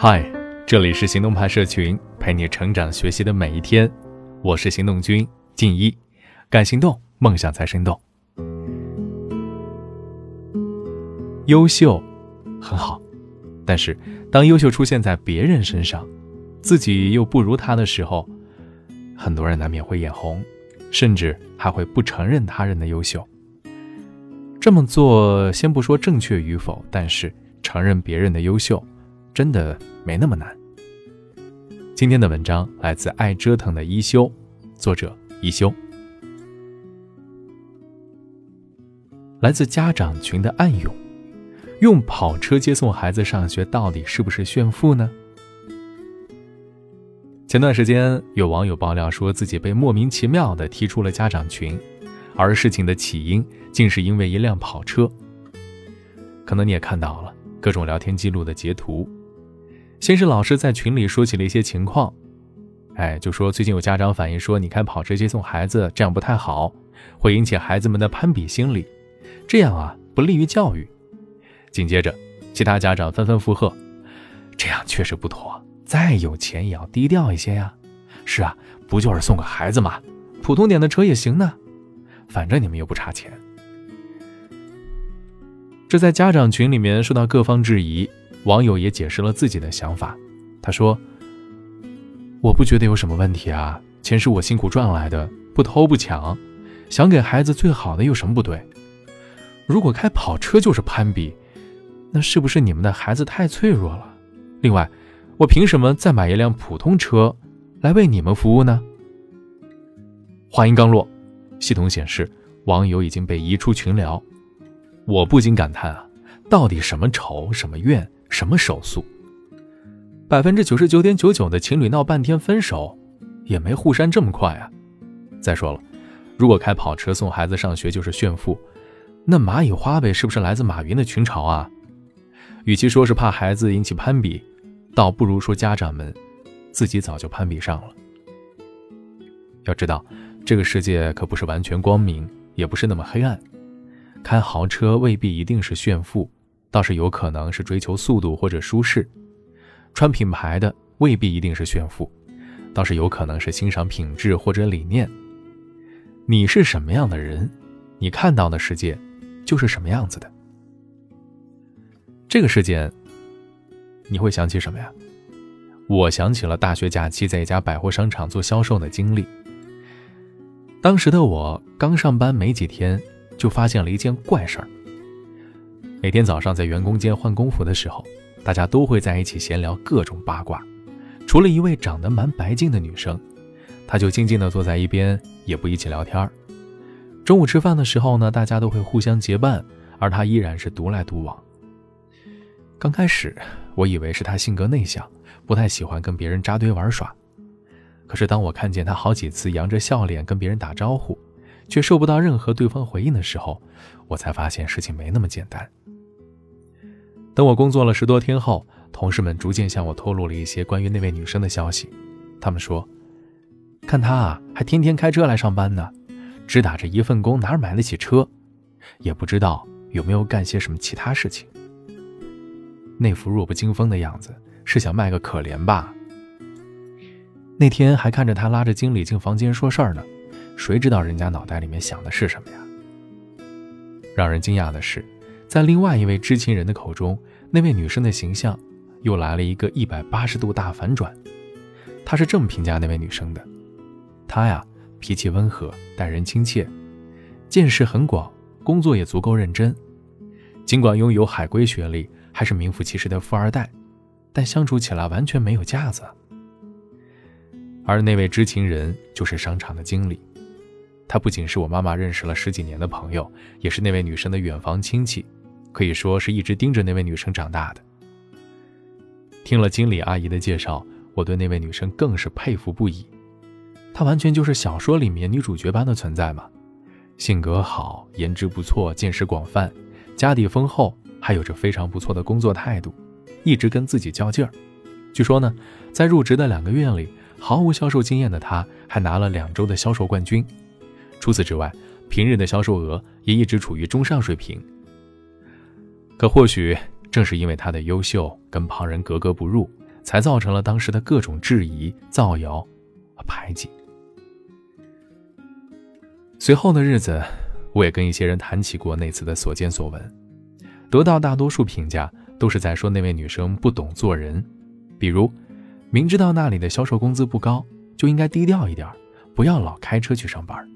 嗨，这里是行动派社群，陪你成长学习的每一天。我是行动君静一，敢行动，梦想才生动。优秀很好，但是当优秀出现在别人身上，自己又不如他的时候，很多人难免会眼红，甚至还会不承认他人的优秀。这么做，先不说正确与否，但是承认别人的优秀。真的没那么难。今天的文章来自爱折腾的一休，作者一休。来自家长群的暗涌：用跑车接送孩子上学，到底是不是炫富呢？前段时间有网友爆料说自己被莫名其妙的踢出了家长群，而事情的起因竟是因为一辆跑车。可能你也看到了各种聊天记录的截图。先是老师在群里说起了一些情况，哎，就说最近有家长反映说，你开跑车接送孩子这样不太好，会引起孩子们的攀比心理，这样啊不利于教育。紧接着，其他家长纷纷附和，这样确实不妥，再有钱也要低调一些呀。是啊，不就是送个孩子嘛，普通点的车也行呢，反正你们又不差钱。这在家长群里面受到各方质疑。网友也解释了自己的想法，他说：“我不觉得有什么问题啊，钱是我辛苦赚来的，不偷不抢，想给孩子最好的有什么不对？如果开跑车就是攀比，那是不是你们的孩子太脆弱了？另外，我凭什么再买一辆普通车来为你们服务呢？”话音刚落，系统显示网友已经被移出群聊，我不禁感叹啊，到底什么仇什么怨？什么手速？百分之九十九点九九的情侣闹半天分手，也没互删这么快啊！再说了，如果开跑车送孩子上学就是炫富，那蚂蚁花呗是不是来自马云的群嘲啊？与其说是怕孩子引起攀比，倒不如说家长们自己早就攀比上了。要知道，这个世界可不是完全光明，也不是那么黑暗。开豪车未必一定是炫富。倒是有可能是追求速度或者舒适，穿品牌的未必一定是炫富，倒是有可能是欣赏品质或者理念。你是什么样的人，你看到的世界就是什么样子的。这个事件，你会想起什么呀？我想起了大学假期在一家百货商场做销售的经历。当时的我刚上班没几天，就发现了一件怪事儿。每天早上在员工间换工服的时候，大家都会在一起闲聊各种八卦。除了一位长得蛮白净的女生，她就静静地坐在一边，也不一起聊天。中午吃饭的时候呢，大家都会互相结伴，而她依然是独来独往。刚开始我以为是她性格内向，不太喜欢跟别人扎堆玩耍。可是当我看见她好几次扬着笑脸跟别人打招呼，却收不到任何对方回应的时候，我才发现事情没那么简单。等我工作了十多天后，同事们逐渐向我透露了一些关于那位女生的消息。他们说：“看她啊，还天天开车来上班呢，只打着一份工，哪买得起车？也不知道有没有干些什么其他事情。那副弱不禁风的样子，是想卖个可怜吧？那天还看着她拉着经理进房间说事儿呢，谁知道人家脑袋里面想的是什么呀？让人惊讶的是。”在另外一位知情人的口中，那位女生的形象又来了一个一百八十度大反转。他是这么评价那位女生的：她呀，脾气温和，待人亲切，见识很广，工作也足够认真。尽管拥有海归学历，还是名副其实的富二代，但相处起来完全没有架子。而那位知情人就是商场的经理，他不仅是我妈妈认识了十几年的朋友，也是那位女生的远房亲戚。可以说是一直盯着那位女生长大的。听了经理阿姨的介绍，我对那位女生更是佩服不已。她完全就是小说里面女主角般的存在嘛，性格好，颜值不错，见识广泛，家底丰厚，还有着非常不错的工作态度，一直跟自己较劲儿。据说呢，在入职的两个月里，毫无销售经验的她还拿了两周的销售冠军。除此之外，平日的销售额也一直处于中上水平。可或许正是因为他的优秀跟旁人格格不入，才造成了当时的各种质疑、造谣和排挤。随后的日子，我也跟一些人谈起过那次的所见所闻，得到大多数评价都是在说那位女生不懂做人，比如明知道那里的销售工资不高，就应该低调一点，不要老开车去上班。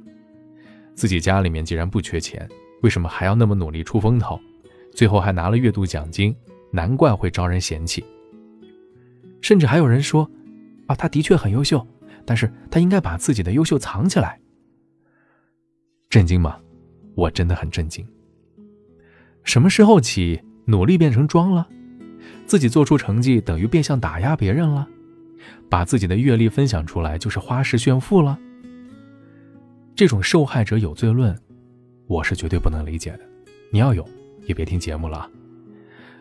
自己家里面既然不缺钱，为什么还要那么努力出风头？最后还拿了月度奖金，难怪会招人嫌弃。甚至还有人说：“啊，他的确很优秀，但是他应该把自己的优秀藏起来。”震惊吗？我真的很震惊。什么时候起努力变成装了？自己做出成绩等于变相打压别人了？把自己的阅历分享出来就是花式炫富了？这种受害者有罪论，我是绝对不能理解的。你要有。也别听节目了。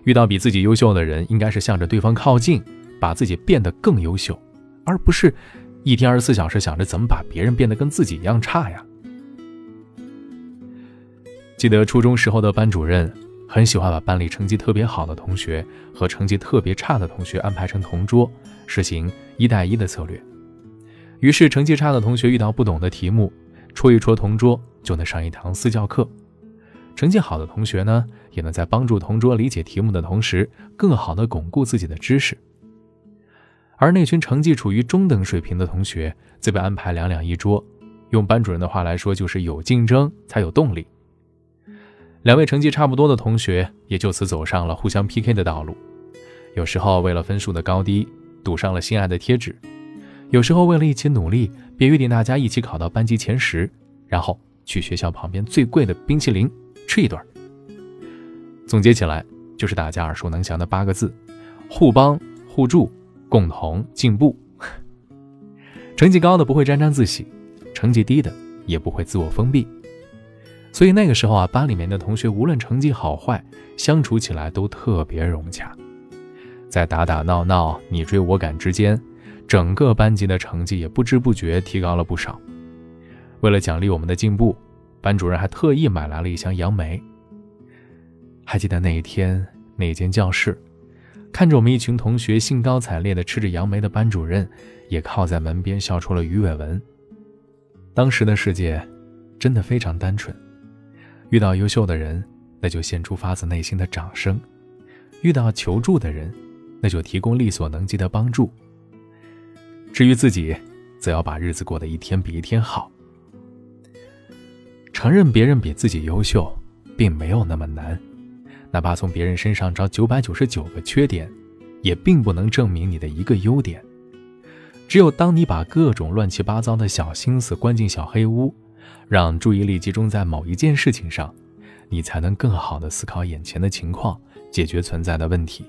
遇到比自己优秀的人，应该是向着对方靠近，把自己变得更优秀，而不是一天二十四小时想着怎么把别人变得跟自己一样差呀。记得初中时候的班主任很喜欢把班里成绩特别好的同学和成绩特别差的同学安排成同桌，实行一带一的策略。于是成绩差的同学遇到不懂的题目，戳一戳同桌就能上一堂私教课。成绩好的同学呢，也能在帮助同桌理解题目的同时，更好的巩固自己的知识。而那群成绩处于中等水平的同学，则被安排两两一桌，用班主任的话来说，就是有竞争才有动力。两位成绩差不多的同学，也就此走上了互相 PK 的道路。有时候为了分数的高低，赌上了心爱的贴纸；有时候为了一起努力，便约定大家一起考到班级前十，然后去学校旁边最贵的冰淇淋。吃一顿。总结起来就是大家耳熟能详的八个字：互帮互助，共同进步。成绩高的不会沾沾自喜，成绩低的也不会自我封闭。所以那个时候啊，班里面的同学无论成绩好坏，相处起来都特别融洽。在打打闹闹、你追我赶之间，整个班级的成绩也不知不觉提高了不少。为了奖励我们的进步。班主任还特意买来了一箱杨梅。还记得那一天，那间教室，看着我们一群同学兴高采烈地吃着杨梅的班主任，也靠在门边笑出了鱼尾纹。当时的世界，真的非常单纯。遇到优秀的人，那就献出发自内心的掌声；遇到求助的人，那就提供力所能及的帮助。至于自己，则要把日子过得一天比一天好。承认别人比自己优秀，并没有那么难，哪怕从别人身上找九百九十九个缺点，也并不能证明你的一个优点。只有当你把各种乱七八糟的小心思关进小黑屋，让注意力集中在某一件事情上，你才能更好的思考眼前的情况，解决存在的问题。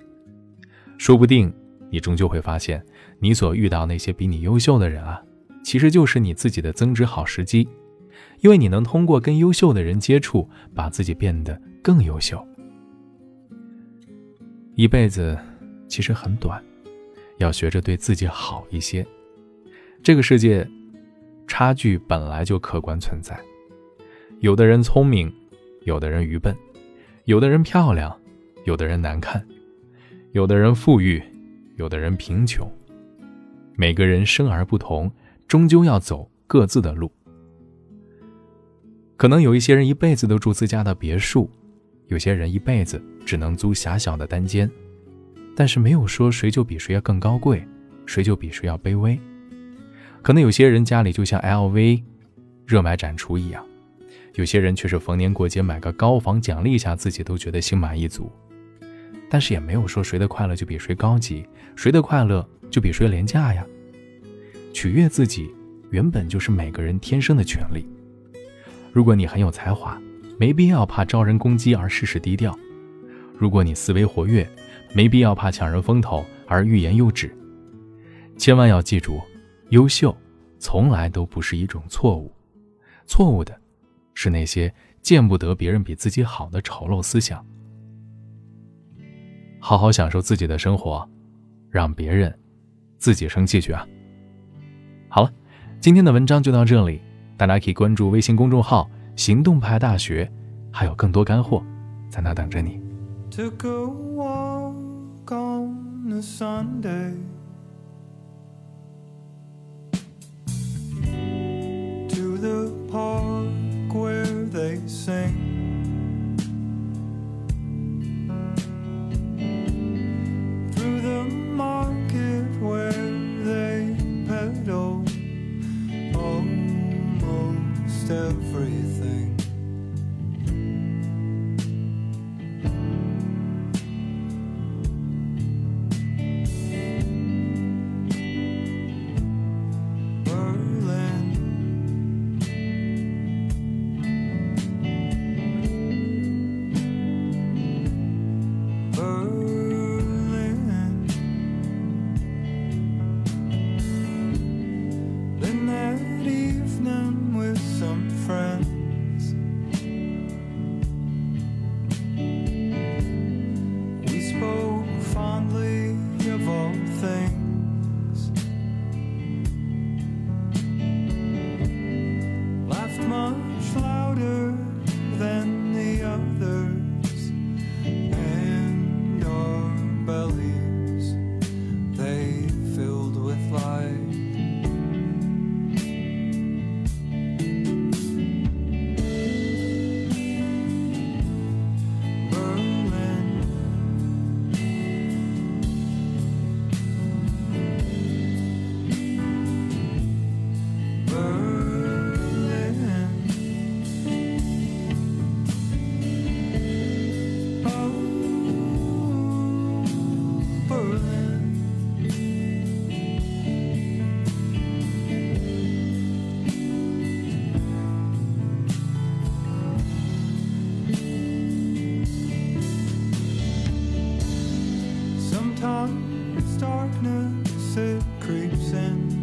说不定你终究会发现，你所遇到那些比你优秀的人啊，其实就是你自己的增值好时机。因为你能通过跟优秀的人接触，把自己变得更优秀。一辈子其实很短，要学着对自己好一些。这个世界，差距本来就客观存在。有的人聪明，有的人愚笨；有的人漂亮，有的人难看；有的人富裕，有的人贫穷。每个人生而不同，终究要走各自的路。可能有一些人一辈子都住自家的别墅，有些人一辈子只能租狭小的单间，但是没有说谁就比谁要更高贵，谁就比谁要卑微。可能有些人家里就像 LV 热卖展出一样，有些人却是逢年过节买个高仿奖励一下自己都觉得心满意足。但是也没有说谁的快乐就比谁高级，谁的快乐就比谁廉价呀。取悦自己原本就是每个人天生的权利。如果你很有才华，没必要怕招人攻击而事事低调；如果你思维活跃，没必要怕抢人风头而欲言又止。千万要记住，优秀从来都不是一种错误，错误的是那些见不得别人比自己好的丑陋思想。好好享受自己的生活，让别人自己生气去啊！好了，今天的文章就到这里。大家可以关注微信公众号“行动派大学”，还有更多干货在那等着你。Took a walk on a Sunday. innocent